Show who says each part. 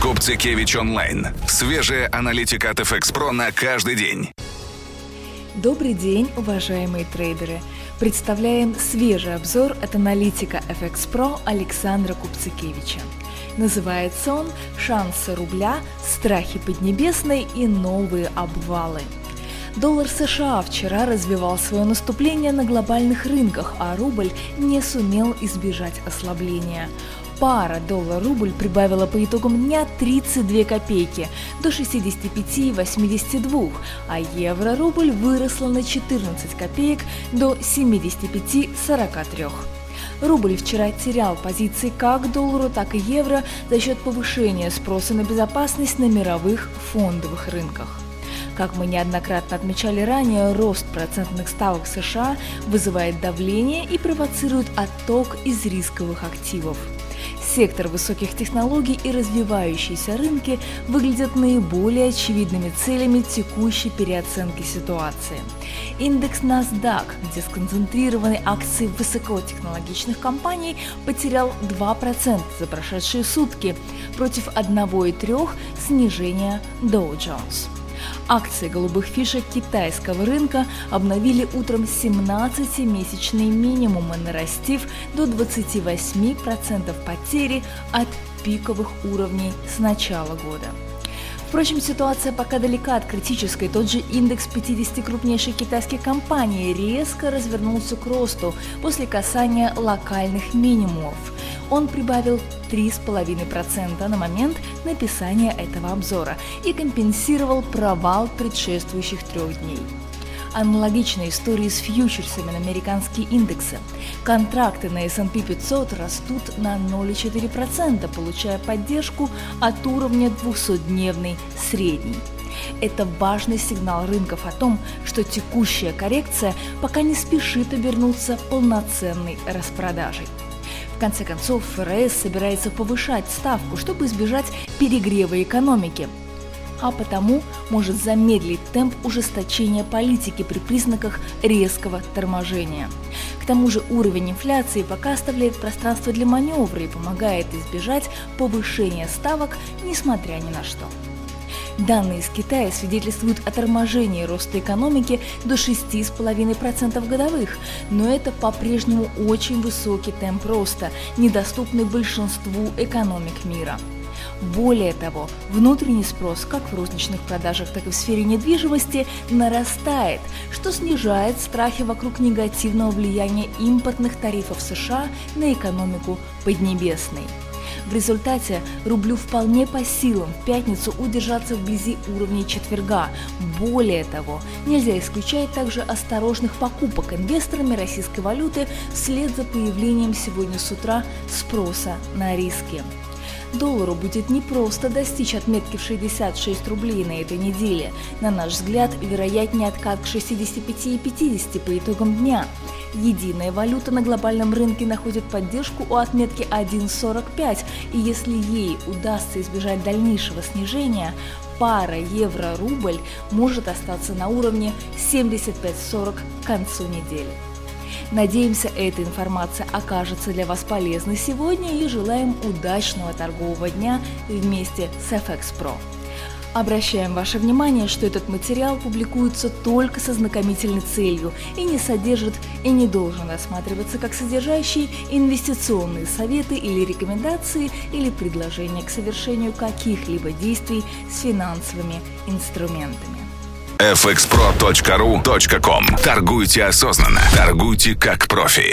Speaker 1: Купцикевич онлайн. Свежая аналитика от FX Pro на каждый день.
Speaker 2: Добрый день, уважаемые трейдеры! Представляем свежий обзор от аналитика FX Pro Александра Купцикевича. Называется он «Шансы рубля, страхи Поднебесной и новые обвалы». Доллар США вчера развивал свое наступление на глобальных рынках, а рубль не сумел избежать ослабления. Пара доллар-рубль прибавила по итогам дня 32 копейки до 65,82, а евро-рубль выросла на 14 копеек до 75,43. Рубль вчера терял позиции как доллару, так и евро за счет повышения спроса на безопасность на мировых фондовых рынках. Как мы неоднократно отмечали ранее, рост процентных ставок США вызывает давление и провоцирует отток из рисковых активов. Сектор высоких технологий и развивающиеся рынки выглядят наиболее очевидными целями текущей переоценки ситуации. Индекс NASDAQ, где сконцентрированы акции высокотехнологичных компаний, потерял 2% за прошедшие сутки против 1,3% снижения Dow Jones. Акции голубых фишек китайского рынка обновили утром 17-месячные минимумы, нарастив до 28% потери от пиковых уровней с начала года. Впрочем, ситуация пока далека от критической. Тот же индекс 50 крупнейших китайских компаний резко развернулся к росту после касания локальных минимумов. Он прибавил 3,5% на момент написания этого обзора и компенсировал провал предшествующих трех дней. Аналогичная история с фьючерсами на американские индексы. Контракты на S&P 500 растут на 0,4%, получая поддержку от уровня 200-дневной средней. Это важный сигнал рынков о том, что текущая коррекция пока не спешит обернуться полноценной распродажей. В конце концов, ФРС собирается повышать ставку, чтобы избежать перегрева экономики – а потому может замедлить темп ужесточения политики при признаках резкого торможения. К тому же уровень инфляции пока оставляет пространство для маневра и помогает избежать повышения ставок, несмотря ни на что. Данные из Китая свидетельствуют о торможении роста экономики до 6,5% годовых, но это по-прежнему очень высокий темп роста, недоступный большинству экономик мира. Более того, внутренний спрос как в розничных продажах, так и в сфере недвижимости нарастает, что снижает страхи вокруг негативного влияния импортных тарифов США на экономику Поднебесной. В результате рублю вполне по силам в пятницу удержаться вблизи уровней четверга. Более того, нельзя исключать также осторожных покупок инвесторами российской валюты вслед за появлением сегодня с утра спроса на риски. Доллару будет непросто достичь отметки в 66 рублей на этой неделе. На наш взгляд, вероятнее откат к 65 и 50 по итогам дня. Единая валюта на глобальном рынке находит поддержку у отметки 1.45, и если ей удастся избежать дальнейшего снижения, пара евро-рубль может остаться на уровне 75.40 к концу недели. Надеемся, эта информация окажется для вас полезной сегодня и желаем удачного торгового дня вместе с FX Pro. Обращаем ваше внимание, что этот материал публикуется только со знакомительной целью и не содержит и не должен рассматриваться как содержащий инвестиционные советы или рекомендации или предложения к совершению каких-либо действий с финансовыми инструментами
Speaker 1: fxpro.ru.com. Торгуйте осознанно. Торгуйте как профи.